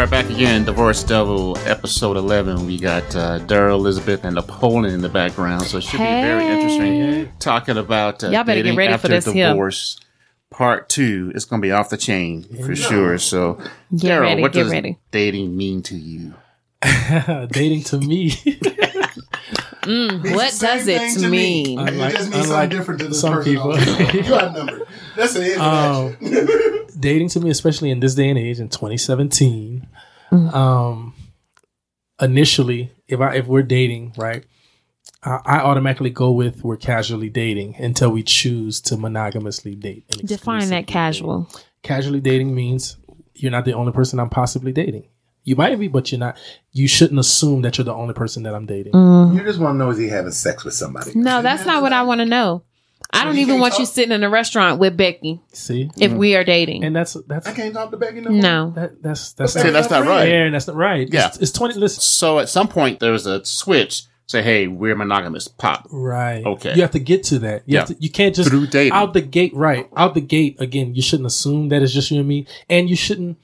are back again, Divorce Devil, episode 11. We got uh, Darryl, Elizabeth, and Napoleon in the background, so it should be very interesting. Talking about uh, Y'all better get dating ready after for this here. divorce, part two. It's going to be off the chain for sure. So, Darryl, what does ready. dating mean to you? dating to me. Mm, what does it thing me. mean? Unlike- it just means unlike something different to this some person. people. also. you outnumbered. That's the end Um, of that. shit. dating to me, especially in this day and age in 2017, Mm. um, initially, if I if we're dating, right, I, I automatically go with we're casually dating until we choose to monogamously date. and Define that casual. date. Casually dating means you're not the only person I'm possibly dating. You might be, but you're not. You shouldn't assume that you're the only person that I'm dating. You just want to know is he having sex with somebody? No, that's not what I want to know. I don't even can't want you sitting in a restaurant with Becky See, if we are dating. and that's that's I can't talk to Becky no no. that, that's that's See, that's not right. Yeah, and that's not right. Yeah. it's, it's 20. Listen, So, at some point, there was a switch. Say, hey, we're monogamous. Pop. Right. Okay. You have to get to that. You, have Yeah. to, you can't just Through dating. out the gate. Right. Out the gate. Again, you shouldn't assume that it's just you and me, and you shouldn't.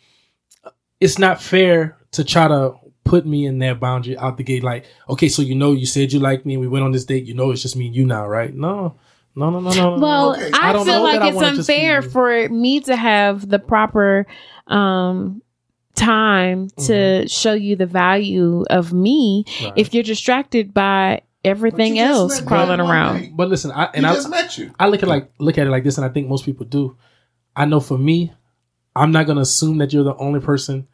It's not fair to try to put me in that boundary out the gate. Like, okay, so you know, you said you like me, and we went on this date. You know, it's just me and you now, right? No, no, no, no, no. no. Well, Okay. I, I feel like it's unfair for me to have the proper um time to show you the value of me Right. if you're distracted by everything But you just else crawling around. day. but listen, I He and I, just met you. I look at like look at it like this, and I think most people do. I know for me, I'm not gonna assume that you're the only person.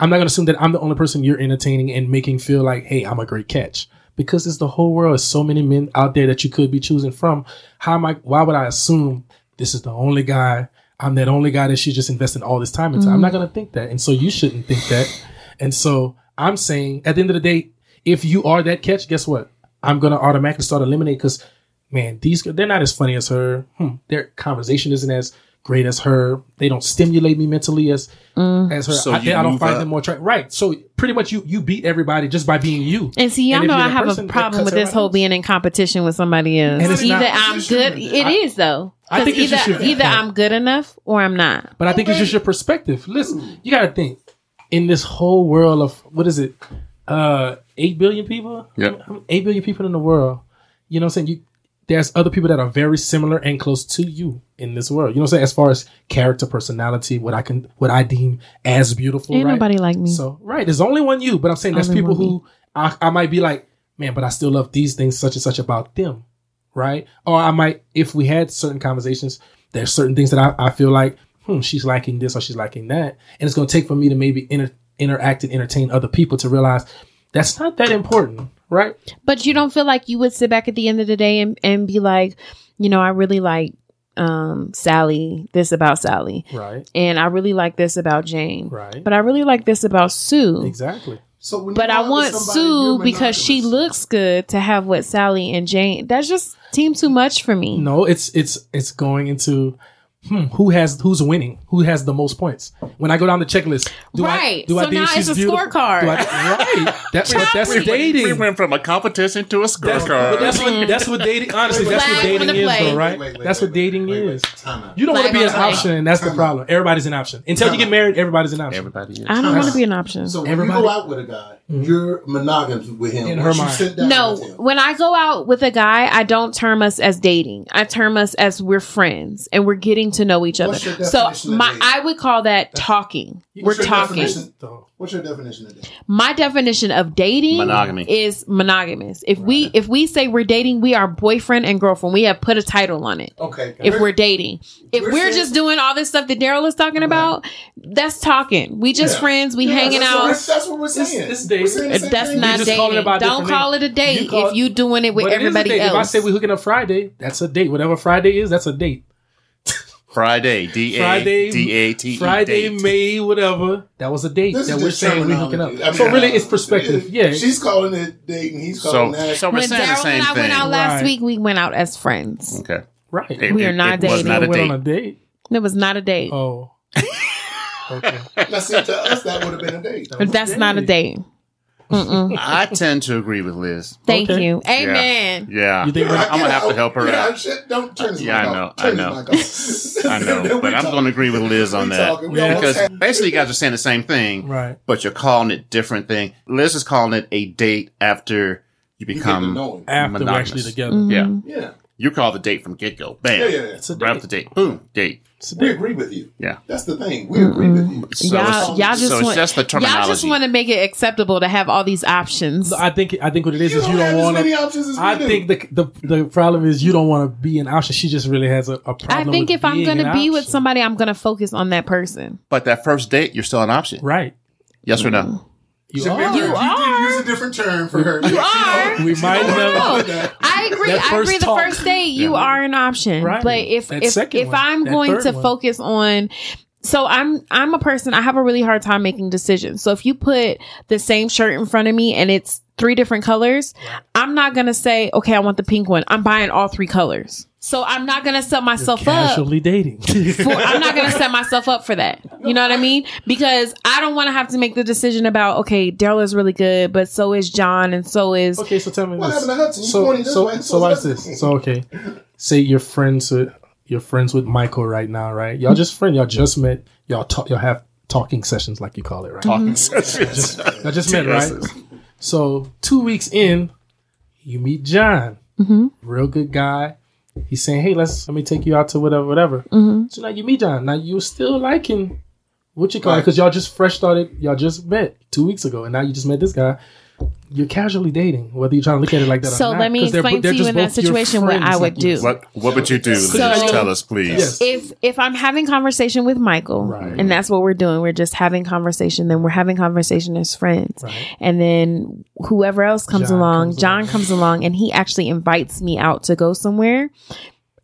I'm not gonna assume that I'm the only person you're entertaining and making feel like, hey, I'm a great catch. Because it's the whole world. There's so many men out there that you could be choosing from. How am I? Why would I assume this is the only guy? I'm that only guy that she's just investing all this time into. I'm not gonna think that, and so you shouldn't think that. And so I'm saying, at the end of the day, if you are that catch, guess what? I'm gonna automatically start eliminate because man, these they're not as funny as her. Hmm, their conversation isn't as great as her. They don't stimulate me mentally as as her. So I, I don't find up. them more attractive. Right. So pretty much you you beat everybody just by being you. And see, y'all And know I have a problem with this whole else- being in competition with somebody else. And it's either not- I'm good. It is though. I 'Cause think it's either just your either. I'm good enough or I'm not. But I think it's just your perspective. Listen, you got to think in this whole world of what is it? Uh, eight billion people. Yeah, Eight billion people in the world. You know what I'm saying? You there's other people that are very similar and close to you in this world. You know what I'm saying? As far as character, personality, what I can, what I deem as beautiful. Ain't right? nobody like me. So right, there's only one you. But I'm saying there's Only people who I, I might be like, man, but I still love these things, such and such about them, right? Or I might, if we had certain conversations, there's certain things that I, I feel like, hmm, she's liking this or she's liking that, and it's gonna take for me to maybe inter, interact and entertain other people to realize that's not that important, right? But you don't feel like you would sit back at the end of the day and, and be like, you know, I really like um Sally, this about Sally. Right, And I really like this about Jane. right, But I really like this about Sue. exactly. So when But I want Sue because she looks good to have what Sally and Jane. That's just team too much for me. No, it's it's it's going into hmm, who has who's winning, who has the most points. When I go down the checklist, do Right. I do I So think now she's it's a beautiful? scorecard. I- right. That's what that's Child, we- dating. We went from a competition to a That's, but scorecard. that's what that's what dating. Honestly, Wait, wait, that's what dating is, though, right? Wait, wait, that's what dating wait, wait. is. You don't want to be an on the play. option, and that's the problem. Everybody's an option until you get married. Everybody's an option. Everybody is. I don't want to be an option. So when Everybody- you go out with a guy, you're monogamous with him. In her mind. No, him. when I go out with a guy, I don't term us as dating. I term us as we're friends and we're getting to know each other. What's your So definition of my dating? I would call that talking. We're talking. What's your definition of dating? My definition of dating Monogamy. is monogamous. If we if we say we're dating, we are boyfriend and girlfriend. We have put a title on it. Okay. If we're dating, if We're we're, just doing all this stuff that Darryl is talking about, that's talking. We just Yeah. friends. We Yeah, hanging that's out. What, that's what we're saying. it's dating. We're saying the Uh, same That's thing. not just call it dating. Don't call it a date You call if you doing it with but it is a everybody date. else. If I say we hooking up Friday, that's a date. Whatever Friday is, that's a date. Friday. D A Friday, D A T E. Friday, date. May, whatever. That was a date This that is we're saying we're hooking up. I mean, so really, it's perspective. Yeah, She's calling it dating. He's So, calling that. so we're when saying the Darryl same and I thing. went out last Right. week, we went out as friends. Okay. right. It- We are not it was dating. not a went date. on a date. It was not a date. Oh, okay. now, see, to us, that would have been a date. But that's not a date. I tend to agree with Liz. Thank Okay. you. Amen. Yeah. You think I'm gonna have to help her yeah, out. Shit, don't turn this Yeah, mic I know, off. I Turn know. mic off. I know, but I'm going to agree with Liz on We that talking. We Yeah. almost because had- basically you guys are saying the same thing, Right. but you're calling it different thing. Liz is calling it a date after you you get to become. know him. After we're Monogamous. actually together. Mm-hmm. Yeah, Yeah. you call the date from get go. Bam. Yeah, yeah, yeah. It's a Right off the date. Boom. Date. It's a We agree with you. Yeah. That's the thing. We agree with mm-hmm. you. So y'all, it's- y'all just so it's want just the y'all just want to make it acceptable to have all these options. I think I think what it is You is don't you don't as want many to. options as I do. think the, the the problem is you don't want to be an option. She just really has a problem. I think with if I'm going to an be with somebody, I'm going to focus on that person. but that first date, you're still an option. right? Yes or no? Mm. You Should be- are. You you are. Use a different term for her. You are. We might oh, No, have. I agree. I first agree. The first date, you Yeah. are an option. Right. But if That if if one, I'm going to one. focus on, so I'm I'm a person. I have a really hard time making decisions. So if you put the same shirt in front of me and it's three different colors, I'm not gonna say, okay, I want the pink one. I'm buying all three colors. So I'm not gonna set myself up Casually dating. for, I'm not going to set myself up for that. You know what I mean? Because I don't want to have to make the decision about, okay, Darryl is really good, but so is John and so is. okay, so tell me What this. happened to Hudson? You So pointing this so way, so so watch that's- this. So okay, say you're friends with you're friends with Michael right now, right? Y'all just friends. Y'all just met. Y'all talk. Y'all have talking sessions, like you call it, right? Talking mm-hmm. sessions. I just met, right? So two weeks in, you meet John, mm-hmm. real good guy. He's saying, "Hey, let's let me take you out to whatever, whatever." Mm-hmm. So now you meet John. Now you're still liking what you call it because y'all just fresh started. Y'all just met two weeks ago, and now you just met this guy. You're casually dating, whether you're trying to look at it like that. So or not, let me 'cause they're- explain they're to you in that situation what I would like do. What What would you do? So- Tell us, please. Yes. If if I'm having conversation with Michael, Right. and that's what we're doing, we're just having conversation. Then we're having conversation as friends, Right. and then whoever else comes John along, comes John along. comes along, and he actually invites me out to go somewhere.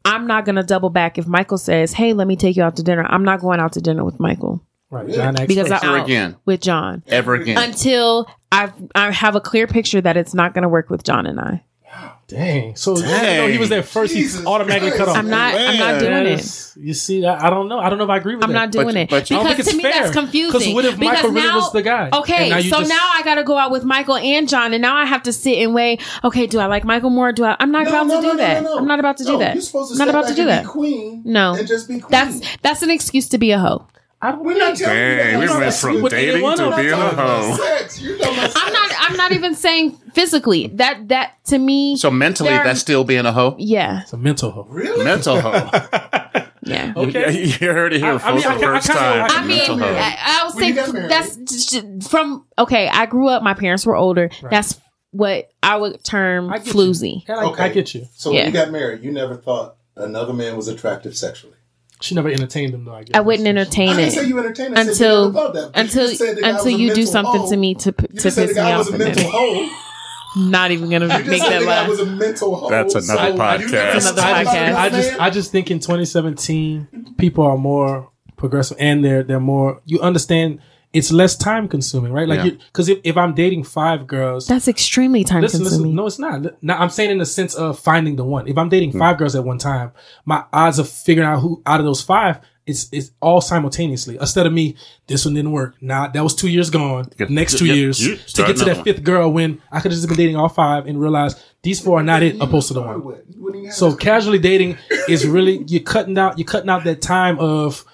I'm not gonna double back if Michael says, "Hey, let me take you out to dinner." I'm not going out to dinner with Michael Right, John asked because. I'm Ever again. with John Ever again. until I I have a clear picture that it's not going to work with John and I. Dang. So even though Dang. he was there first, Jesus he automatically cut off. I'm not. I'm not doing That it. is- You see, I, I don't know. I don't know if I agree with you. I'm that. not doing But- it but you- I don't because think to it's me fair. that's confusing. 'Cause what if Because Michael really now- was the guy? Okay, now so just- now I got to go out with Michael and John, and now I have to sit and weigh. Okay, do I like Michael more? Do I? I'm not No, about no, to do no, no, that. no, no. I'm not about to do that. You're supposed to I'm not about to back do and that. Be queen. No. and just be queen. That's that's an excuse to be a hoe. I don't We're not telling you Dang, that. we went from But dating to of being a talking hoe. Sex. You're talking about I'm not. I'm not even saying physically. That that to me. So mentally, There are- that's still being a hoe. yeah, It's a mental hoe. Really? Mental hoe. yeah. Okay. You, you heard it here, I- I folks. mean, I the I first kinda- time. I I mean, mental hoe. I, I would When say you got married. that's just from okay. I grew up. My parents were older. That's what I would term I get you. floozy. And I, Okay. I get you. So Yeah. when you got married, you never thought another man was attractive sexually. She never entertained him though. I guess I wouldn't entertain I didn't say it you entertained. I said you until that. Until you said until you do something hoe. to me to to just piss me off. was a and mental. Not even gonna You make just said that the guy lie. was a mental hoe. That's another so podcast. That's another podcast. I just? I just think in 2017 people are more progressive and they're they're more you understand it's less time consuming, right? Like Yeah. because if, if I'm dating five girls, That's extremely time listen, consuming. listen, no, it's not. No, I'm saying in the sense of finding the one. If I'm dating Hmm. five girls at one time, my odds of figuring out who out of those five, it's it's all simultaneously. Instead of me, this one didn't work. Now that was two years gone. Yeah. Next two Yeah. years You to get to that one. fifth girl when I could have just been dating all five and realized these four are not it opposed to the one. So casually dating is really you're cutting out you're cutting out that time of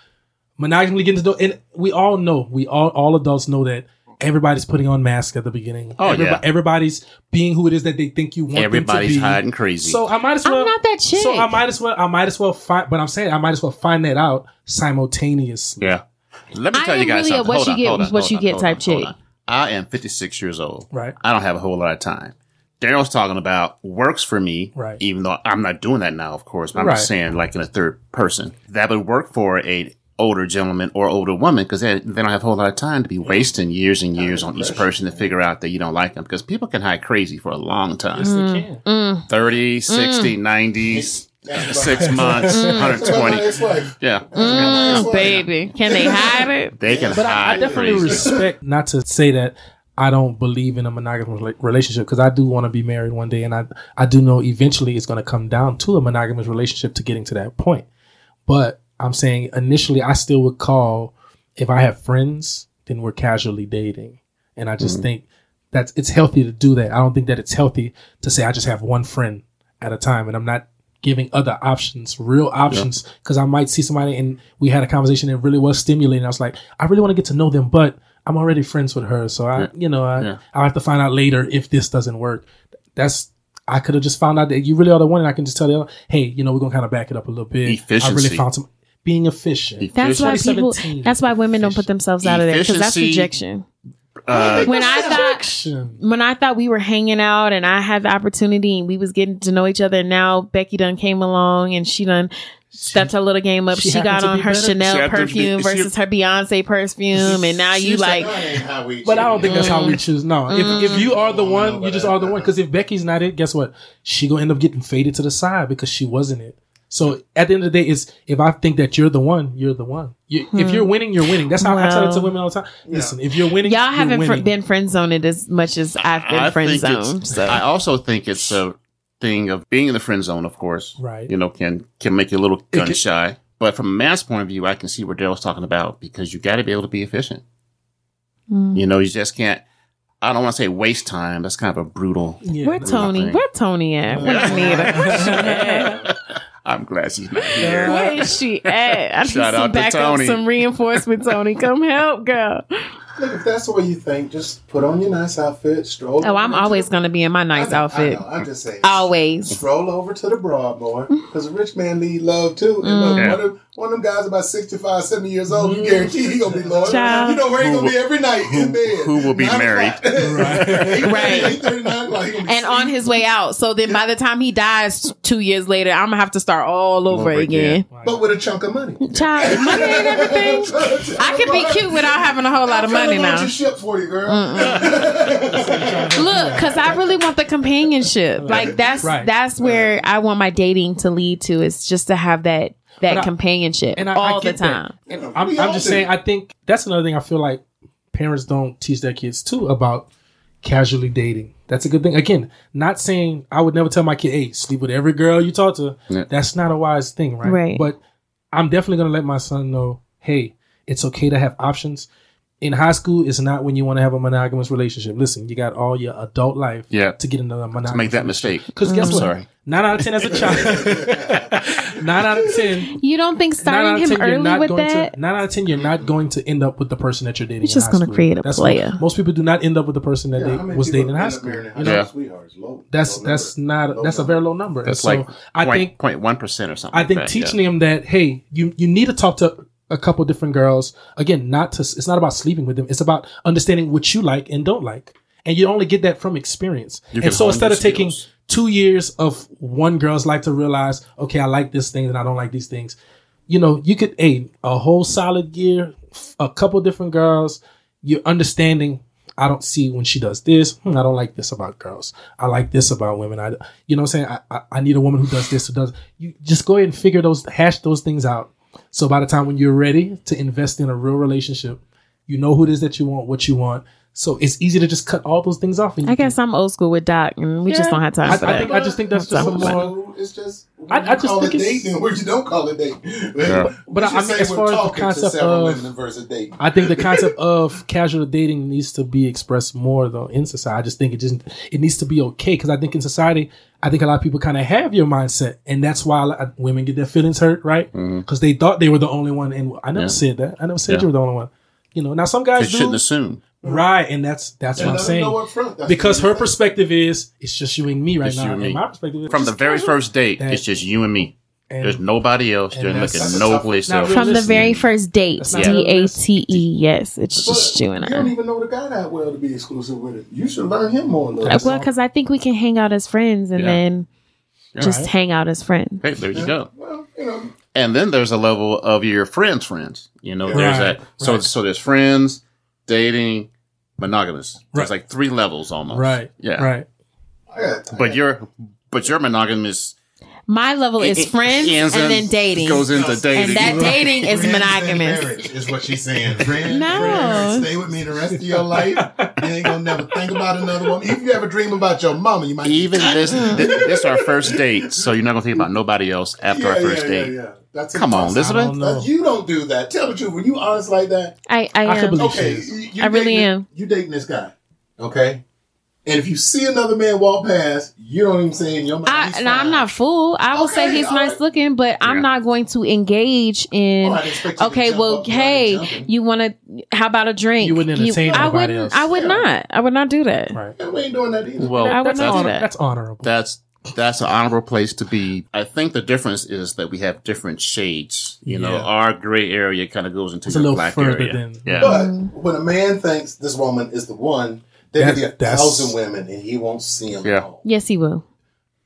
monogamily getting to know and we all know we all all adults know that everybody's putting on masks at the beginning. Oh, Everybo- yeah. everybody's being who it is that they think you want Everybody's them to be. hiding crazy. So I might as well. I'm well not that chick. So I might as well I might as well find but I'm saying I might as well find that out simultaneously. yeah. Let me I tell you guys really a what Hold you on, get hold is on, what hold you on, get hold type on, chick. I am 56 years old. Right. I don't have a whole lot of time. Darryl's talking about works for me, Right. even though I'm not doing that now, of course. But I'm Right. just saying, like in a third person, that would work for a older gentleman or older woman because they, they don't have a whole lot of time to be wasting years and years on each person to figure out that you don't like them because people can hide crazy for a long time Yes, they can. Mm. 30, 60, 90, six months, Mm. 120. Yeah. Mm, baby, can they hide it? They can But I, I definitely crazy. respect not to say that I don't believe in a monogamous relationship because I do want to be married one day, and I I do know eventually it's going to come down to a monogamous relationship to getting to that point. But I'm saying initially, I still would call if I have friends, then we're casually dating, and I just mm-hmm. think that's it's healthy to do that. I don't think that it's healthy to say I just have one friend at a time and I'm not giving other options, real options, because I might see somebody and we had a conversation that really was stimulating. I was like, I really want to get to know them, but I'm already friends with her, so I, you know, I Yeah. I'll have to find out later if this doesn't work. That's I could have just found out that you really are the one, and I can just tell them, hey, you know, we're gonna kind of back it up a little bit. I really found some being efficient. That's why people. That's why women don't put themselves out of there because that's rejection. Uh, When I thought when I thought we were hanging out and I had the opportunity and we was getting to know each other, and now Becky done came along and she done stepped her little game up. she She, got on her better. Chanel happened to be- perfume she- versus her Beyonce perfume, and now you like. That ain't how we But I don't think that's how we Mm. choose. No, if, if you are the one, you just are the one. Because if Becky's not it, guess what? She gonna end up getting faded to the side because she wasn't it. So at the end of the day, is if I think that you're the one, you're the one. You, If you're winning, you're winning. That's how I tell it to women all the time. Listen, if you're winning, Y'all you're haven't fr- winning. been friend zoned as much as I've been I friend think zoned. So I also think it's a thing of being in the friend zone, of course. Right. You know, can can make you a little gun can- shy. But from a man's point of view, I can see what Darryl's talking about because you got to be able to be efficient. Mm. You know, you just can't. I don't want to say waste time. That's kind of a brutal. Yeah. where Tony? thing. Where Tony at? Where Anita? I'm glad she's not here. Where is she at? I need Shout some out to backup, Tony. some reinforcement. Tony, come help, girl. Look, if that's the way you think, just put on your nice outfit, stroll. Oh, I'm always going to be in my I nice know, outfit. I know, I'm just saying. Always. Stroll over to the Broadmoor because a rich man need love too. And look, Mm. one, of, one of them guys about 65, 70 years old, you guarantee he gonna be loyal. Child. You know where he gonna be every night in bed. who will be married. o'clock. Right. 8:30, 9 o'clock, he gonna And on his way out. So then by the time he dies two years later, I'm going to have to start all over, Over again. again. But with a chunk of money. Child, money ain't everything. I could be cute without having a whole lot of money now. Your ship for you, girl. Look, because I really want the companionship. Like that's Right. that's where I want my dating to lead to. Is just to have that that But I- companionship and I, all I the get that. time. And I'm, I'm all just do. saying, I think that's another thing I feel like parents don't teach their kids too about casually dating. That's a good thing. Again, not saying I would never tell my kid, hey, sleep with every girl you talk to. Yeah. That's not a wise thing, right? Right. But I'm definitely going to let my son know, hey, it's okay to have options. In high school, it's not when you want to have a monogamous relationship. Listen, you got all your adult life Yeah. to get into a monogamous To make that mistake. Because guess I'm what? sorry. Nine out of ten as a child. nine out of ten. You don't think starting out of him 10, early not with going that? To, nine out of ten, you're not going to end up with the person that you're dating. You're just gonna create a That's player. What, most people do not end up with the person that Yeah, they was dating in high school. marrying You know, Yeah. sweethearts? Low, that's that's not Low that's a very low number. That's so like I point, think point one percent or something. I think like that, teaching yeah. them that hey, you you need to talk to a couple different girls. Again, not to it's not about sleeping with them. It's about understanding what you like and don't like. And you only get that from experience. You and so instead of taking skills. two years of one girl's life to realize, okay, I like this thing and I don't like these things. You know, you could a a whole solid year, a couple different girls. You're understanding. I don't see when she does this. Hmm, I don't like this about girls. I like this about women. I, you know, what I'm saying I, I, I need a woman who does this, who does. You just go ahead and figure those, hash those things out. So by the time when you're ready to invest in a real relationship, you know who it is that you want, what you want. So it's easy to just cut all those things off. And I guess I'm old school with Doc, and we just don't have time I- for I that. think- I just think that's just a more- it's just I- I, I just call think it it's- dating and where you don't call it dating. Yeah. But I- I mean, as far as the concept of- versus dating. I think the concept of casual dating needs to be expressed more though in society. I just think it just it needs to be okay because I think in society, I think a lot of people kind of have your mindset, and that's why a lot- women get their feelings hurt, right? Mm-hmm. Because they thought they were the only one, and I never Yeah. said that. I never said Yeah. you were the only one. You know, now some They guys do, shouldn't assume. Right? And that's that's And what I'm saying. know up front. That's Because her perspective is it's just you and me right Just now, and and me. my perspective is From the very first date, And- it's just you and me. And- There's nobody else. and You're looking that's a no place else. From the very first date, D A T E. Yes, it's But just you and I. You don't even know the guy that well to be exclusive with it. You should learn him more. a little bit. Well, because I think we can hang out as friends and Yeah. then just Right. hang out as friends. Hey, there you go. Well, you know, And then there's a level of your friends' friends. You know, there's Right, that. So right. so there's friends, dating, monogamous. There's Right. like three levels almost. right, Yeah. right. But you're but you're monogamous. My level is It- it friends and in- then dating. Goes into dating. And that dating is Friends and monogamous. marriage Is what she's saying. Friends, No. friends, stay with me the rest of your life. You ain't gonna never think about another woman. If you ever dream about your mama, you might Even this, this, this our first date, so you're not gonna think about nobody else after our first yeah, date. Yeah, yeah. That's Come on, impossible. Elizabeth. don't. You don't do that. Tell the truth. When you honest like that, I, I I could am. believe- okay, She you, you I really dating- am. You dating this guy, okay? And if you see another man walk past, you don't even say in your mind. I, he's and I'm not fool. I will say he's nice right. looking, but I'm not going to engage in. Oh, I didn't expect you okay, jump well, up hey, you want to? How about a drink? You wouldn't entertain I wouldn't. else. I would Yeah. not. I would not do that. Right. And we ain't doing that either. Well, I would That's, not do honor- that. that's honorable. that's that's an honorable place to be. I think the difference is that we have different shades. You know, our gray area kind of goes into It's your little black area. than- yeah. But when a man thinks this woman is the one, there could be a thousand women and he won't see them Yeah. all. Yes, he will.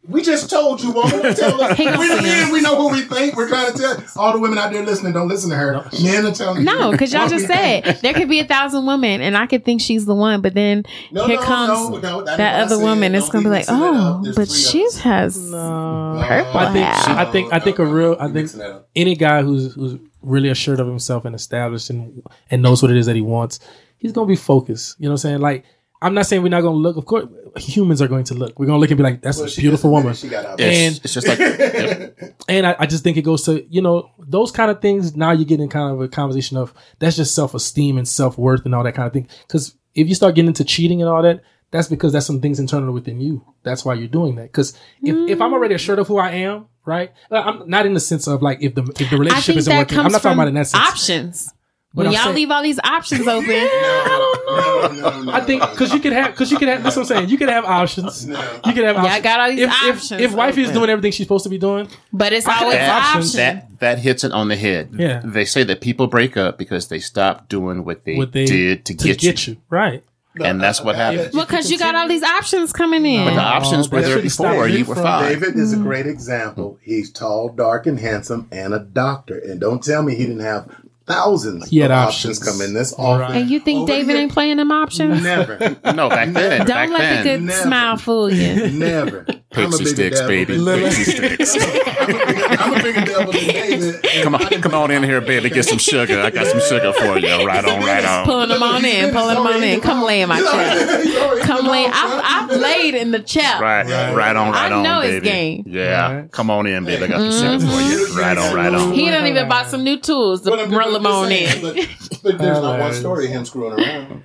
We just told you, woman. Tell us. We, gonna men, we know who we think. We're trying to tell all the women out there listening. Don't listen to her. Men are telling you. No, because y'all just we said think. there could be a thousand women, and I could think she's the one, but then No, here no, comes no, no, that that is what I other woman. It's gonna be be like, mixing it up. oh, but she has No. purple I think hair. I think I think a real I think Mixing that up. any guy who's who's really assured of himself and established and and knows what it is that he wants, he's gonna be focused. You know what I'm saying? Like I'm not saying we're not gonna look. Of course, humans are going to look. We're gonna look and be like, "That's Well, a beautiful just woman." She got out. It's, And- it's just like yeah. And I, I just think it goes to you know those kind of things. Now you get in kind of a conversation of that's just self esteem and self worth and all that kind of thing. Because if you start getting into cheating and all that, that's because that's some things internal within you. That's why you're doing that. Because if, if I'm already assured of who I am, right? uh, I'm not in the sense of like if the if the relationship isn't working. I'm not from talking about in that sense. options. But when y'all saying- leave all these options open, No, no, no, I think because you could have because you could have that's what I'm saying. You could have options. You could have. Yeah, I got all these if, options If, if wifey is doing everything she's supposed to be doing, but it's I always have options. options. that that hits it on the head. Yeah. They say that people break up because they stop doing what they, what they did to, get, you. right? And that's what happened. Well, because you got all these options coming in. But the options oh, were there before. me You were from- fine. David is a mm. great example. He's tall, dark, and handsome, and a doctor. And don't tell me he didn't have thousands He had of options. options come in this office. Right. and you think Over David here. ain't playing them options? Never, No, back then. Don't back let then. the good Never. smile fool you. never. I'm Pixie sticks, baby. than- Pixie sticks. I'm a bigger devil than David. Come on, come on in here, baby. Get some sugar. I got some sugar for you. Right on, right on. Pulling them on in, pulling them on in. Come lay in my chair. Come lay. I've, I've laid in the chair. Right, right, on, right on. I on, know his baby. game. Yeah, come on in, baby. I got some mm-hmm. sugar for you. Right on, right on. He done even bought some new tools to But roll them on in. But, but there's not one story of him screwing around.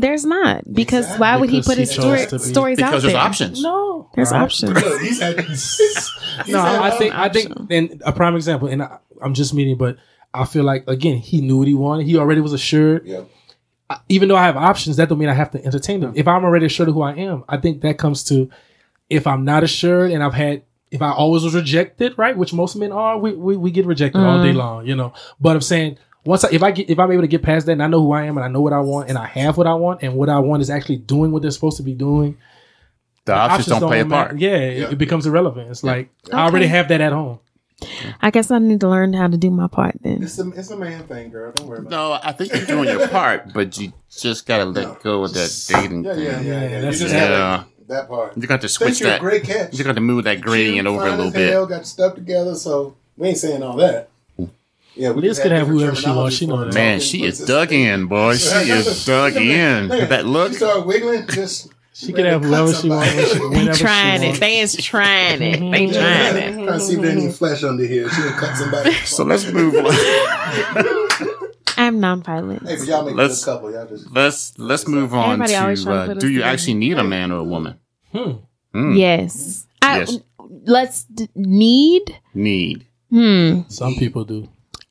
There's not because Exactly. why would he put he his story, be- stories out Because there? there's options. No, There's Right. options. He's had. he's No, had I all think I think and a prime example, and I, I'm just meaning, but I feel like again he knew what he wanted. He already was assured. Yeah. I- Even though I have options, that don't mean I have to entertain them. If I'm already assured of who I am, I think that comes to if I'm not assured and I've had if I always was rejected, right? Which most men are, we we, we get rejected all day mm-hmm. long, you know. But I'm saying once I, if I get if I'm able to get past that and I know who I am and I know what I want and I have what I want and what I want is actually doing what they're supposed to be doing, The options don't play a matter. part. Yeah, it- Yeah. it becomes irrelevant. It's like I already have that at home. I guess I need to learn how to do my part then. It's a, it's a man thing, girl. Don't worry about No, I think you're doing your part, but you just gotta let go of that dating it. Yeah, yeah, thing. yeah, yeah. Yeah, You that's- just Yeah. gotta that part. You got to switch you're that. great catch. You got to move that gradient over a little as bit. hell, Got stuff together, so we ain't saying all that. Yeah, we Liz just could had have whoever she wants. She know terminology that. for Man, she is places. dug in, boy. She is dug in. That look. She started wiggling. Just She could have whoever she wants, They whenever she trying it. wants. They is trying it. They trying it. trying to see if there's any flesh under here. She done cut somebody. So let's move on. I'm nonviolent. Hey, but y'all make a Let's- good couple. Y'all just Let's let's move on Everybody always to trying to uh, put us do you together. actually need a man or a woman? Hmm. Mm, Yes. I, Yes. Let's d- need. Need. Hmm. Some people do.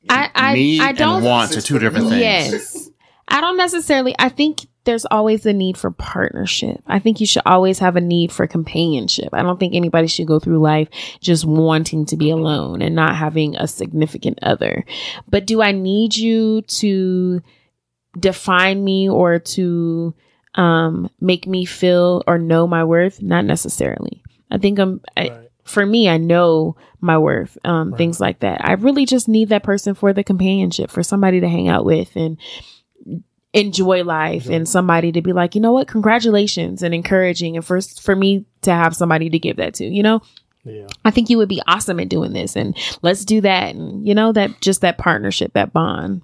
I I, need I don't. and want are two different things. Yes. I don't necessarily. I think there's always a need for partnership. I think you should always have a need for companionship. I don't think anybody should go through life just wanting to be alone and not having a significant other. But do I need you to define me or to um, make me feel or know my worth? Not necessarily. I think I'm. I, Right. For me, I know my worth, um, Right. things like that. I really just need that person for the companionship, for somebody to hang out with and enjoy life, and somebody to be like, you know what, congratulations, and encouraging, and for for me to have somebody to give that to. You know, Yeah. I think you would be awesome at doing this, and let's do that, and you know that just that partnership, that bond.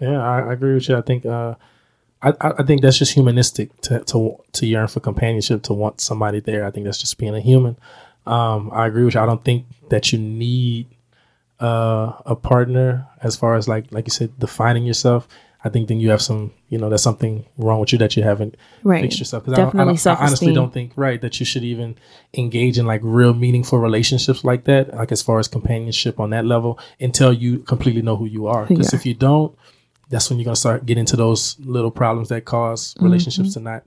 Yeah, I, I agree with you. I think uh, I, I I think that's just humanistic to, to to yearn for companionship, to want somebody there. I think that's just being a human. Um, I agree with you. I don't think that you need uh, a partner as far as like like you said, defining yourself. I think then you have some, you know, there's something wrong with you that you haven't Right. fixed yourself. Because I, don't- I, don't- I honestly don't think right that you should even engage in like real meaningful relationships like that, like as far as companionship on that level, until you completely know who you are. Because are. if you don't, that's when you're gonna start getting into those little problems that cause Mm-hmm. relationships to not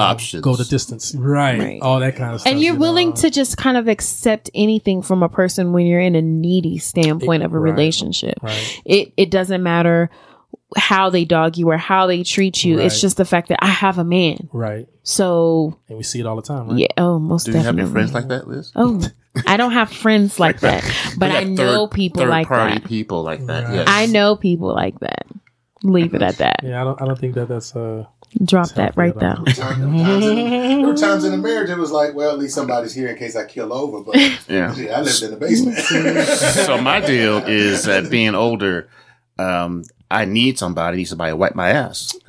Options. go the distance. Right. Right. All that kind of stuff. and you're you willing know. to just kind of accept anything from a person when you're in a needy standpoint of a Right. relationship. Right. It it doesn't matter how they dog you or how they treat you. It's just the fact that I have a man. Right. So And we see it all the time, right? yeah, oh most definitely. Do you have any friends like that, Liz? Oh, I don't have friends like that, but I know third- people third like party that. people like that. Yes. I know people like that. Leave it at that. Yeah, I don't I don't think that that's uh Drop that right at there. all. Times there were times in the marriage it was like, well, at least somebody's here in case I kill over. But Yeah. shit, I lived in the basement. so my deal is that being older, um, I need somebody. Need somebody to wipe my ass.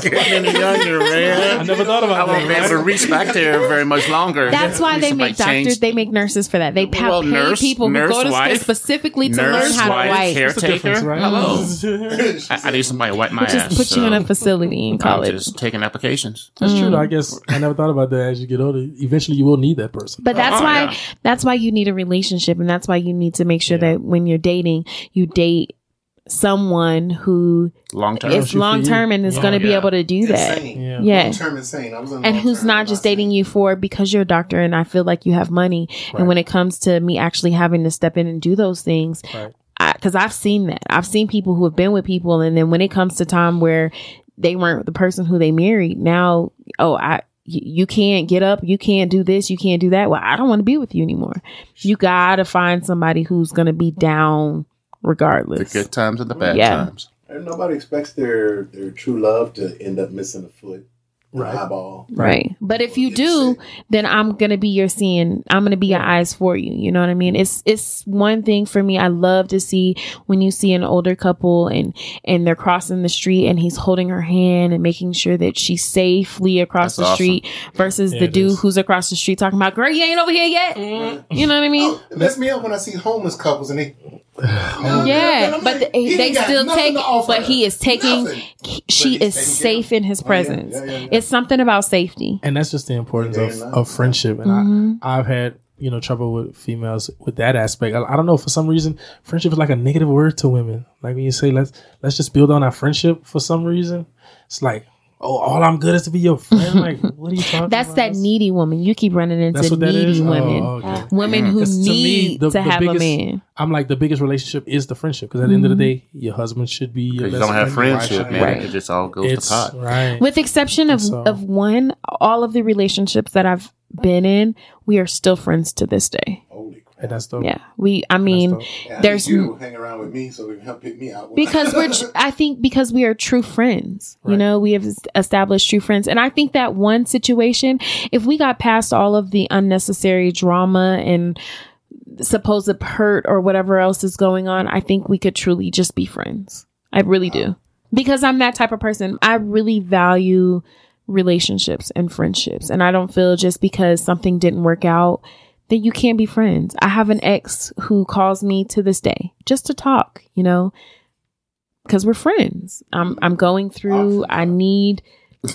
Getting any younger, I never thought I about won't be able to reach back there very much longer. That's why they make doctors, change- they make nurses for that. They pa- Well, pay nurse- people who nurse go to school specifically to learn nurse how to wife, wipe. What's caretaker. right? Hello. I, I need somebody to wipe my ass. Just put you in a facility in I'm college. just taking applications. That's true. Mm. I guess I never thought about that. As you get older, eventually you will need that person. But that's Oh, why yeah. that's why you need a relationship and that's why you need to make sure Yeah. that when you're dating, you date someone who Long term. is long term and is Yeah. going to be able to do that. Insane. Yeah. Yeah. Long-term insane. I was in And who's not just insane. dating you for because you're a doctor and I feel like you have money. Right. And when it comes to me actually having to step in and do those things, Right. because I've seen that. I've seen people who have been with people, and then when it comes to time where they weren't the person who they married, now, oh, I, You can't get up. You can't do this. You can't do that. Well, I don't want to be with you anymore. You gotta find somebody who's gonna be down The good times and the bad Yeah. times. And nobody expects their their true love to end up missing a foot, Right. an eyeball. Right. But if you do, then I'm gonna be your seeing. I'm gonna be your eyes for you. You know what I mean? It's it's one thing for me. I love to see when you see an older couple and and they're crossing the street and he's holding her hand and making sure that she's safely across That's the awesome. street versus Yeah, the dude is. who's across the street talking about, "Girl, you ain't over here yet." Mm-hmm. You know what I mean? Oh, it messes me up when I see homeless couples and they. Yeah, I'm but like, the, they still take. to But her. he is taking. He- she is taking safe in his Oh, yeah. presence. Yeah, yeah, yeah. It's something about safety. And that's just the importance Yeah, of, of friendship. And Mm-hmm. I, I've had, you know, trouble with females with that aspect. I, I don't know, for some reason, friendship is like a negative word to women. Like when you say, let's, let's just build on our friendship for some reason, it's like, oh, all I'm good is to be your friend. Like, what are you talking about? That's about? that needy woman. You keep running into That's what that needy is? Oh, women. okay. Women who 'Cause to me, need the- to the have biggest- a man. I'm like, the biggest relationship is the friendship. Because at the end of the mm-hmm. day, your husband should be your Because you don't have friend, your wife friendship, man. Right. It just all goes It's to pot. right. With exception of, So- of one, all of the relationships that I've been in, we are still friends to this day. Holy crap. And that's dope. Yeah. We, I mean. Yeah, there's need you hang around with me so we can help pick me out. because we're tr- i think because we are true friends you know we have established true friends and i think that one situation if we got past all of the unnecessary drama and supposed hurt or whatever else is going on i think we could truly just be friends i really do because i'm that type of person i really value relationships and friendships and i don't feel just because something didn't work out that you can't be friends. I have an ex who calls me to this day just to talk, you know, because we're friends. I'm I'm going through. I need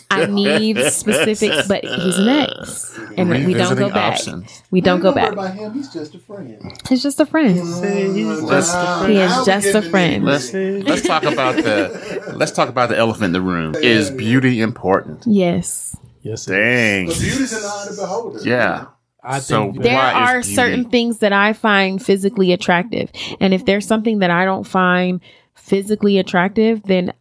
I need specifics, but he's an ex, and we don't go back. options. We don't go back. About him, he's just a friend. He's just a friend. Let's- He is just a friend. Let's let's talk about the let's talk about the elephant in the room. Is beauty important? Yes, Yes. Dang. But beauty's in the eye of the beholder. Yeah. I So- think there are certain things that I find physically attractive, and if there's something that I don't find physically attractive, then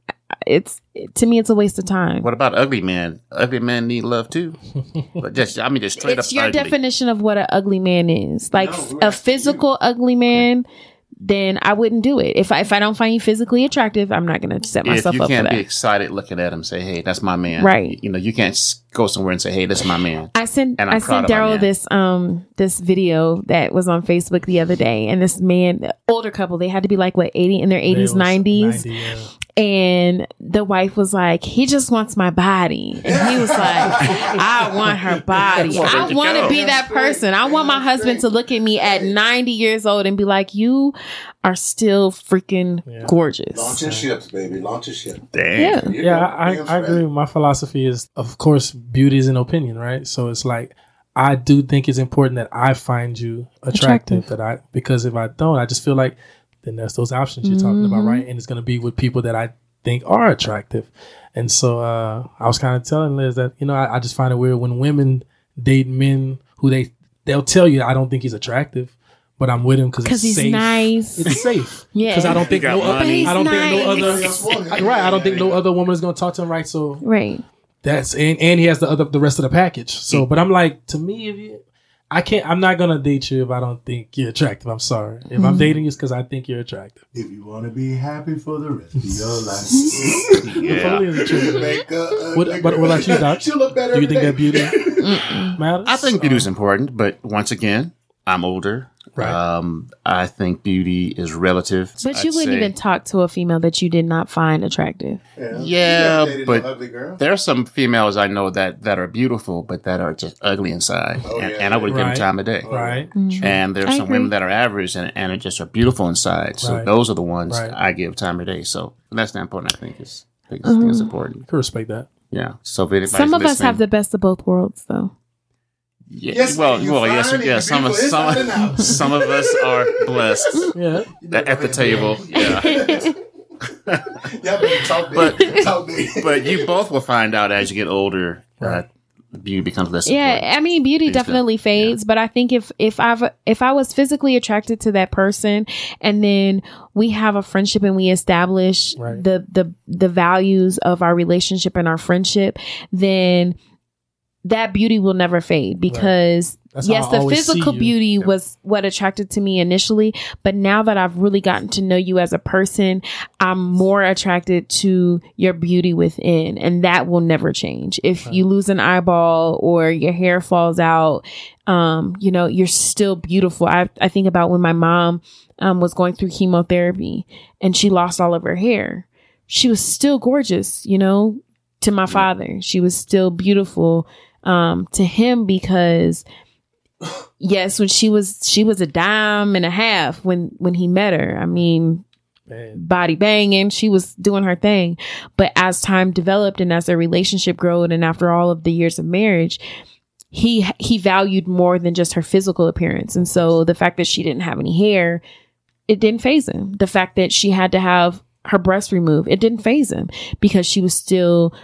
it's to me it's a waste of time. What about ugly man? Ugly men need love too. But just I mean just straight it's up your ugly. definition of what an ugly man is. Like No, a asking physical ugly man, then I wouldn't do it. If I if I don't find you physically attractive, I'm not gonna set myself up for that. You can't be excited looking at him, say, "Hey, that's my man." Right. You know, you can't go somewhere and say, "Hey, that's my man." I sent And I'm I proud sent Darryl this um this video that was on Facebook the other day, and this man, older couple, they had to be like what eighty in their eighties, was nineties, 90, yeah. And the wife was like, he just wants my body. And he was like, I want her body. I want to be that person. I want my husband to look at me at 90 years old and be like, you are still freaking Yeah. gorgeous. Launching ships, baby. Launching ships. Dang. Yeah. Yeah, know, I, I agree. My philosophy is, of course, beauty is an opinion, right? So it's like I do think it's important that I find you attractive. Attractive. That I because if I don't, I just feel like then that's those options you're talking about, right? And it's going to be with people that I think are attractive. And so uh, I was kind of telling Liz that you know I, I just find it weird when women date men who they they'll tell you I don't think he's attractive. But I'm with him because Because he's safe. nice. It's safe. Yeah. Because I don't think no other. I don't But think no other. right. I don't think no other woman is going to talk to him right. So Right. that's and and he has the other the rest of the package. So, but I'm like, to me, if you, I can't, I'm not gonna date you if I don't think you're attractive. I'm sorry. If I'm mm-hmm. dating you, it's because I think you're attractive. If you want to be happy for the rest of your life, Yeah. Totally is the truth. make a, a What- but what about you, Doc? She'll look better. Do you every think that beauty matters? I think beauty is uh-uh. important, but once again, I'm older. Right. Um, I think beauty is relative. But you I'd wouldn't say- even talk to a female that you did not find attractive. Yeah, Yeah, You but- no ugly girl. There are some females I know that that are beautiful, but that are just ugly inside, Oh, and, yeah, and I would give them time of day. right. And there's I some agree. women that are average and, and are just are beautiful inside. So Right. those are the ones Right. I give time of day. So from that standpoint, I think is I think, I think it's important. I respect that. Yeah. So if anybody's Some of us have the best of both worlds, though. Yeah, Yes, well, you well, yes, fine and yeah. Some of some, inside and out. some of us are blessed Yeah. at the table. Yeah. Y'all better talk But- big. talk big. but you both will find out as you get older that beauty becomes less Yeah. I mean, beauty Things that- definitely fades, but I think if if I've if I was physically attracted to that person, and then we have a friendship and we establish Right. the the the values of our relationship and our friendship, then that beauty will never fade because how yes, the physical beauty was what attracted to me initially, but now that I've really gotten to know you as a person, I'm more attracted to your beauty within, and that will never change. If you lose an eyeball or your hair falls out, um, you know, you're still beautiful. I, I think about when my mom um, was going through chemotherapy and she lost all of her hair. She was still gorgeous, you know, to my father. She was still beautiful um, to him because yes, when she was she was a dime and a half when when he met her. I mean, Man. body banging, she was doing her thing. But as time developed and as their relationship grew, and after all of the years of marriage, he he valued more than just her physical appearance. And so the fact that she didn't have any hair, it didn't phase him. The fact that she had to have her breast removed, it didn't phase him because she was still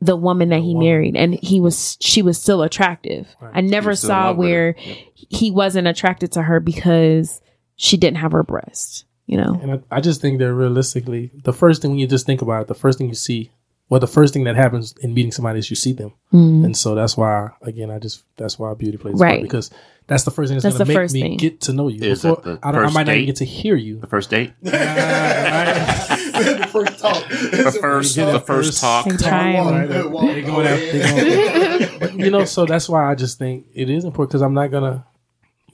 the woman that he woman. married and he was she was still attractive. Right. I never was still in saw where he wasn't attracted to her because she didn't have her breast, you know. And I, I just think that realistically, the first thing when you just think about it, the first thing you see, well, the first thing that happens in meeting somebody is you see them. Mhm. And so that's why, again, I just that's why beauty plays a Right. because that's the first thing that's, That's going to make me thing. get to know you. Is Before, the I, don't, I first might not date? even get to hear you. The first date, the first talk. the first, the it first first. talk. And trying. Right, Hey, walk they going out, they going- but you know, so that's why I just think it is important because I'm not gonna.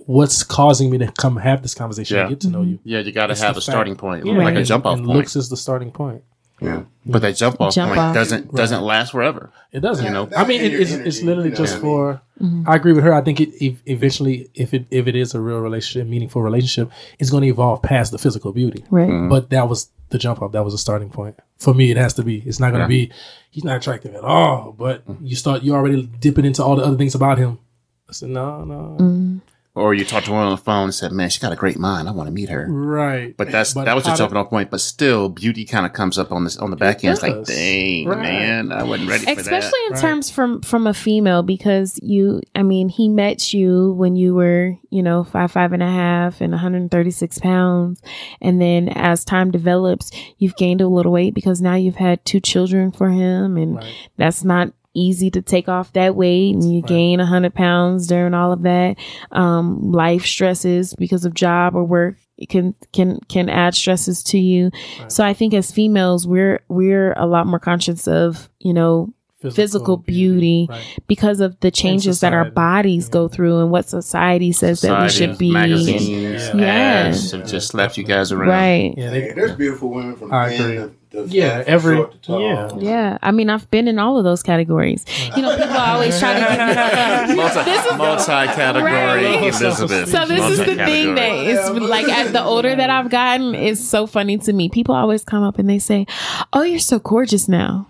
What's causing me to come have this conversation Yeah. and get to know mm-hmm. you? Yeah, you got to have a fact. starting point, Yeah, like a jump off and point. Looks is the starting point. Yeah. But that jump off Jump point off. doesn't doesn't last forever. It doesn't. You know? I mean, it, it's, energy, it's literally you know just what I mean? for. I agree with her. I think it ev- eventually, if it if it is a real relationship, meaningful relationship, it's going to evolve past the physical beauty. Right. Mm-hmm. But that was the jump off. That was a starting point for me. It has to be. It's not going to Yeah. be. He's not attractive at all. But Mm-hmm. you start. You're already dipping into all the other things about him. I said no, no. Mm-hmm. Or you talk to her on the phone and said, "Man, she got a great mind. I want to meet her." Right. But that's But that was how the to- jumping off point. But still, beauty kind of comes up on this on the back end. It's like, dang, Right. man, I wasn't ready for especially that. in Right. terms from from a female because you i mean he met you when you were you know five five and a half and 136 pounds and then as time develops you've gained a little weight because now you've had two children for him and Right. that's not easy to take off that weight and you gain 100 pounds during all of that. Um life stresses because of job or work. It can can can add stresses to you. So i think as females we're we're a lot more conscious of you know physical, beauty, Right. because of the changes that our society. bodies go through and what society says that we should be. magazines, Yeah. ads have just left you guys around. Right. Yeah, Hey, they, there's beautiful women from I thin agree. to, to Yeah, every- short to tall. yeah. Yeah. I mean, I've been in all of those categories. You know, people always try to give Multi, multi-category Right. Elizabeth. So this is the thing that Multi-category. like as the older that I've gotten, it's so funny to me. People always come up and they say, "Oh, you're so gorgeous now."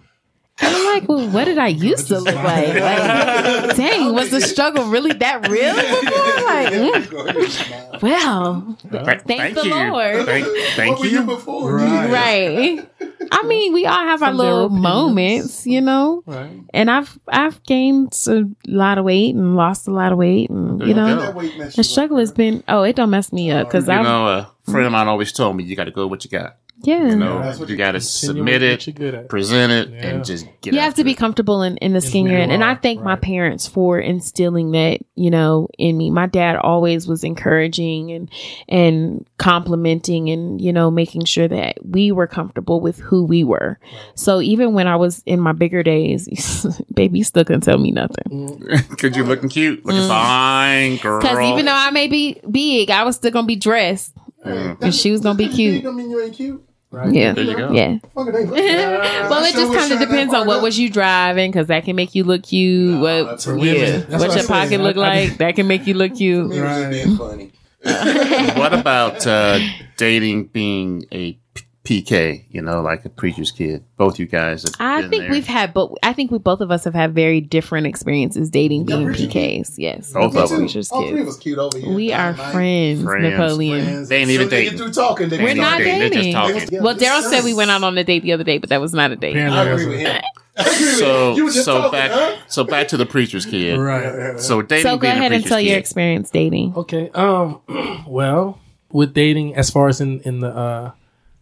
And I'm like, well, what did I used to look like? Like, dang, was the struggle really that real before? Like, mm, well, Th- Thank the Lord. Thank, thank what were you you. before? Right. right. I mean, we all have our From their little moments, you know. right. And I've I've gained a lot of weight and lost a lot of weight, and There you you know, go. That weight messed the struggle has been. Oh, it don't mess me up because You I, know, a friend of mine always told me you got to go with what you got. yeah. You know, that's what you you- got to submit it, you're good at. present it, Yeah. and just get. you have to be it. comfortable in, in the skin who you're in. And I are, thank my parents for instilling that, you know, in me. My dad always was encouraging and and complimenting and, you know, making sure that we were comfortable with who we were. So even when I was in my bigger days, baby still couldn't tell me nothing. Cause you're looking cute, looking fine, girl. Because Mm. even though I may be big, I was still gonna be dressed. Mm. And she was gonna be You cute. don't mean you ain't cute. Right. Yeah. There you go. Yeah. Fuck it ain't. well, it just kind of depends on what was you driving, because that can make you look cute. No, what, that's yeah, women. That's what what your pocket look I- I- like, that can make you look cute. Me Right. right. funny. what about uh, dating being a P- PK? You know, like a preacher's kid. Both you guys. Have I been think there. we've had, but I think we both of us have had very different experiences dating being preacher PKs. Yes, Both of too. them. Preacher's All three of kids. us cute over here. We are Nice. friends, Friends, Napoleon. Friends. They ain't even Soon they dating. get through talking. They We're not start dating. Just talking. Yeah, Well, they're Darryl said we went out on a date the other day, but that was not a date. Apparently I agree with him. I agree with So him. You were just so talking, back huh? so back to the preacher's kid. Right. So dating. So go ahead and preacher's tell your experience dating. Okay. Um. Well, with dating, as far as in in the uh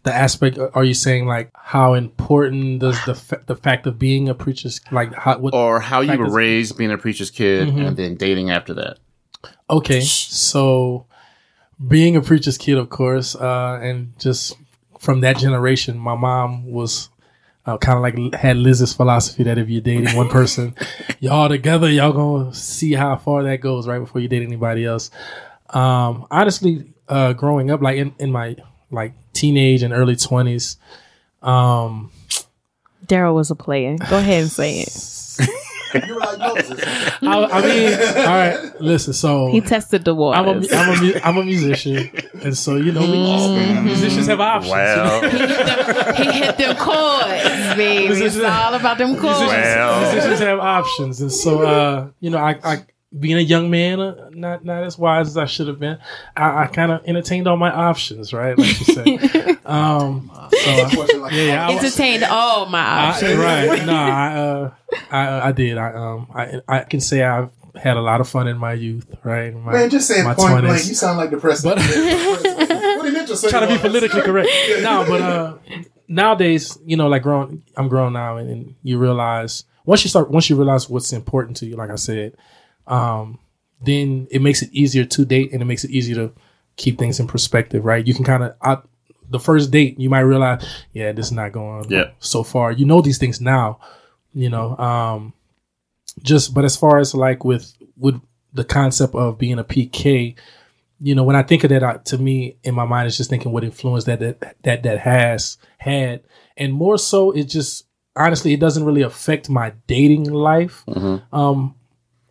the aspect, are you saying like how important does the fa- the fact of being a preacher's like how what? or how you were is- raised being a preacher's kid Mhm. and then dating after that. Okay, so being a preacher's kid, of course, uh, and just from that generation, my mom was uh, kind of like had Liz's philosophy that if you're dating one person, y'all together, y'all gonna see how far that goes right before you date anybody else. Um, honestly, uh, growing up, like in, in my like teenage and early twenties, um, Darryl was a player. Go ahead and say it. You were like Moses. I, I mean, all right, listen, so He tested the I'm a, waters. I'm a, mu- I'm a musician, and so you know, Mm-hmm. musicians have options. Well, he hit them chords, baby. It's all about them chords. Well. musicians have options, and so uh, you know, I, I being a young man, uh, not not as wise as I should have been, I, I kind of entertained all my options, right? Like you said. um, so Unfortunately, like, yeah, yeah, I was- Entertained all my I, options. right? No, I, uh, I I did. I um, I I can say I've had a lot of fun in my youth, right? My, Man, just saying my point 20s. blank, you sound like the president. But- what did Mitchell say? trying to be politically correct. No, but uh, nowadays, you know, like grown, I'm grown now, and, and you realize once you start, once you realize what's important to you, like I said, um, then it makes it easier to date, and it makes it easier to keep things in perspective, right? You can kind of, the first date, you might realize, yeah, this is not going Yeah. so far. You know these things now, you know. Um, just, but as far as like with with the concept of being a PK, you know, when I think of that, I, to me, in my mind, it's just thinking what influence that that that, that has had, and more so, it just honestly, it doesn't really affect my dating life. Mm-hmm. Um,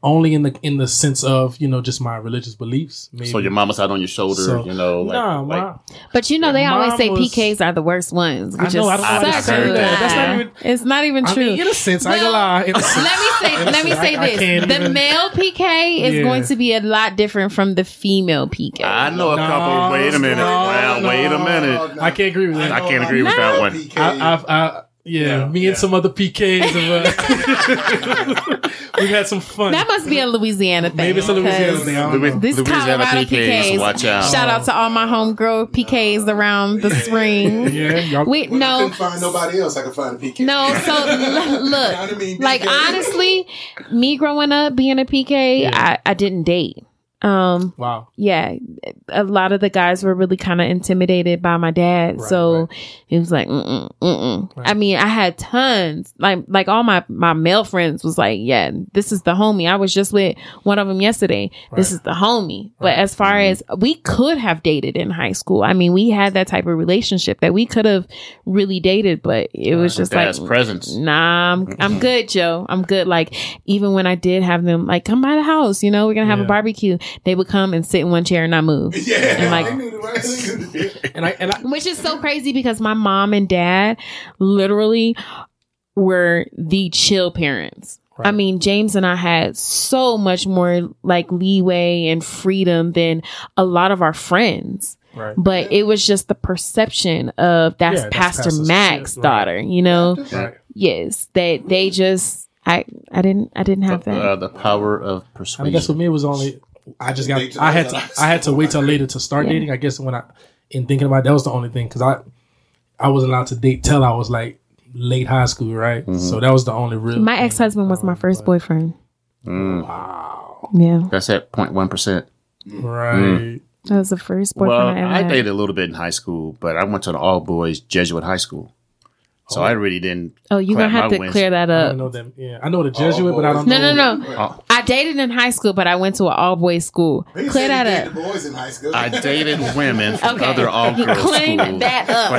only in the in the sense of you know just my religious beliefs. Maybe. so your mama's out on your shoulder, So- you know, like, nah, like my, But you know, they always say was- PKs are the worst ones. I know, is I don't know why they such say that. That's not even- It's not even I true. mean, in a sense, I ain't gonna lie. In a sense- let me say let me say I this. can't the even- male PK is Yeah. going to be a lot different from the female PK. I know a No, couple. Wait a minute. no, well, no. wait a minute. I can't agree with that. I can't agree with that one. I, I've, I, yeah, Yeah, me yeah. and some other PKs have, uh, we've had some fun. that must be a Louisiana thing. Maybe it's a Louisiana 'cause thing. I don't Louis- know. This Louisiana Colorado PKs, PKs. watch out. Shout out to all my homegirl PKs around the spring. Yeah, y'all. Wait, When I no, couldn't find nobody else, I could find a PK. no. So l- You know look, I mean? like honestly, me growing up being a PK, Yeah. I, I didn't date. Um, Wow. yeah, a lot of the guys were really kind of intimidated by my dad. Right, so it was like, mm-mm, mm-mm. Right. I mean, I had tons, like, like all my, my male friends was like, yeah, this is the homie. I was just with one of them yesterday. This is the homie. But as far mm-hmm. as we could have dated in high school, I mean, we had that type of relationship that we could have really dated, but it was just Dad's like, presence. Nah, I'm, I'm good, Joe. I'm good. Like, even when I did have them, like, come by the house, you know, we're gonna have Yeah. a barbecue. They would come and sit in one chair and not move. Yeah, And like, they knew the right And I and I which is so crazy because my mom and dad literally were the chill parents. I mean, James and I had so much more like leeway and freedom than a lot of our friends. right. But it was just the perception of that's Yeah, that's Pastor Pastor Mac's Smith, right. daughter, you know? Right. Yes, they they just I I didn't I didn't have that. Uh, the power of persuasion. I mean, persuasion. guess for me, it was only I just got Date I had to. I had to wait till later to start Yeah. dating. I guess when I in thinking about it, that was the only thing because I I wasn't allowed to date till I was like late high school, right? So that was the only real. My ex husband was my first boyfriend. Mm, Wow. Yeah, that's at 0.1 percent. Right. that was the first boyfriend Well, I ever I had. dated a little bit in high school, but I went to an all boys Jesuit high school, so I really didn't. Oh, you're gonna have to wins. clear that I up. don't know them. Yeah, I know the Jesuit, but I don't No, know. no, no. Oh, I dated in high school, but I went to an all boys school. He Clear said that dated up. boys in high school. I dated women from Okay, other all girls clean schools. that up.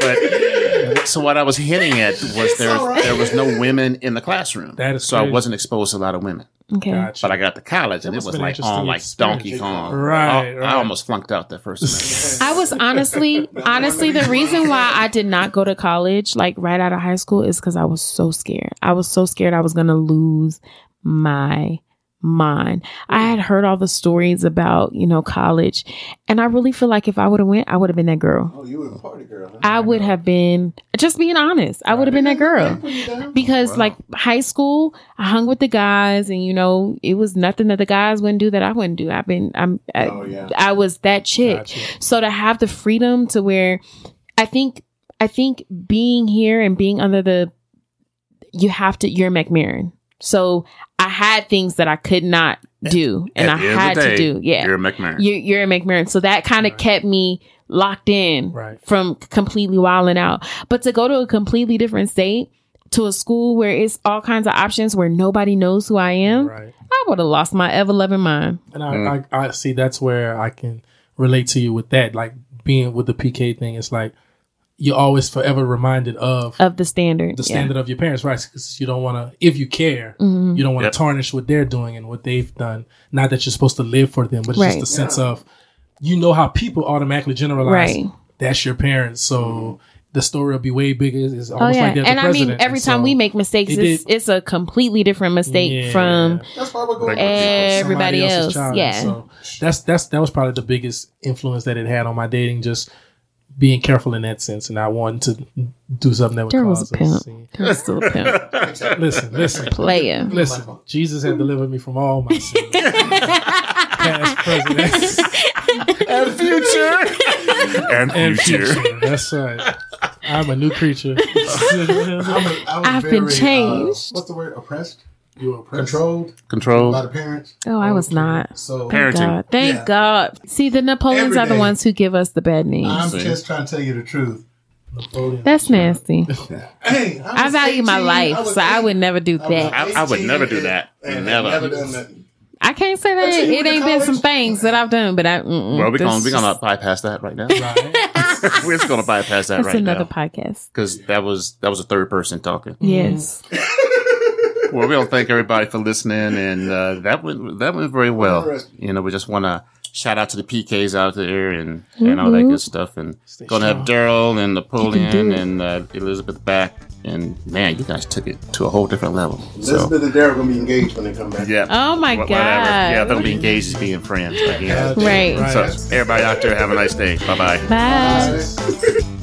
But, but so what I was hitting at was there all right. there was no women in the classroom, That is so I wasn't exposed to a lot of women. Okay. Gotcha. But I got to college and it was like on like experience. Donkey Kong. Right, I, right. I almost flunked out that first semester. I was honestly, honestly, the reason why I did not go to college, like right out of high school, is because I was so scared. I was so scared I was going to lose my mind. I had heard all the stories about, you know, college, and I really feel like if I would have went, I would have been that girl. Oh, you were a party girl. Huh? I would have been, just being honest, I would have been that girl. Because Wow. like high school i hung with the guys and you know it was nothing that the guys wouldn't do that i wouldn't do i've been i'm I, Oh, yeah. I was that chick Gotcha. so to have the freedom to where i think i think being here and being under the you have to you're mcmahon so i had things that i could not do and i At the had the to do yeah You're a McMahon. you're, you're a McMahon. So that kind of Right. kept me locked in Right. from completely wilding out. But to go to a completely different state, to a school where it's all kinds of options where nobody knows who I am, Right. I would have lost my ever loving mind. And I, mm. I, I see that's where I can relate to you with that. Like being with the PK thing, it's like you're always forever reminded of Of the standard. the Yeah. standard of your parents, right? Because you don't want to, if you care, Mhm. you don't want to Yep. tarnish what they're doing and what they've done. Not that you're supposed to live for them, but it's Right. just the sense of you know how people automatically generalize Right. that's your parents. So the story will be way bigger. It's Oh yeah, like they're and the I mean, every And time so we make mistakes, it it's, it's a completely different mistake Yeah. from That's going. Everybody else's else, child. yeah. So that's that's that was probably the biggest influence that it had on my dating. Just being careful in that sense, and I wanted to do something that would There was a pimp. us. There was still a pimp see- Listen, listen, player. listen. Jesus had delivered me from all my sins, past, present, and future. and and future. future. That's right. I'm a new creature. I'm a, I was I've been changed. Uh, what's the word? Oppressed? You were oppressed. Controlled by the parents. Oh, I was not. So Parent- Thank Parenting. God. Thank Yeah. God. See, the Napoleons Every are the day. ones who give us the bad names. I'm See. just trying to tell you the truth. Napoleon. That's nasty. Hey, I was value my life, was so I would never do I that. I- I would never do that. and Never. Never done nothing. I can't say that But you it, went to ain't been some things that I've done, but I. Well, we're gonna we're gonna bypass that right now. Right. we're just gonna bypass that That's right another now podcast. because that was that was a third person talking. Yes. Mm. Well, we want to thank everybody for listening, and uh, that went that went very well. You know, we just want to shout out to the PKs out there and and all that Mhm. good stuff, and Stay gonna have. Darryl and Napoleon and uh, Elizabeth back, and man, you guys took it to a whole different level. So Elizabeth and Derek gonna be engaged when they come back. yeah, Oh my Wh- God. Yeah, they'll be engaged as being friends again. Right. So everybody out there, have a nice day. Bye bye. Bye. Bye.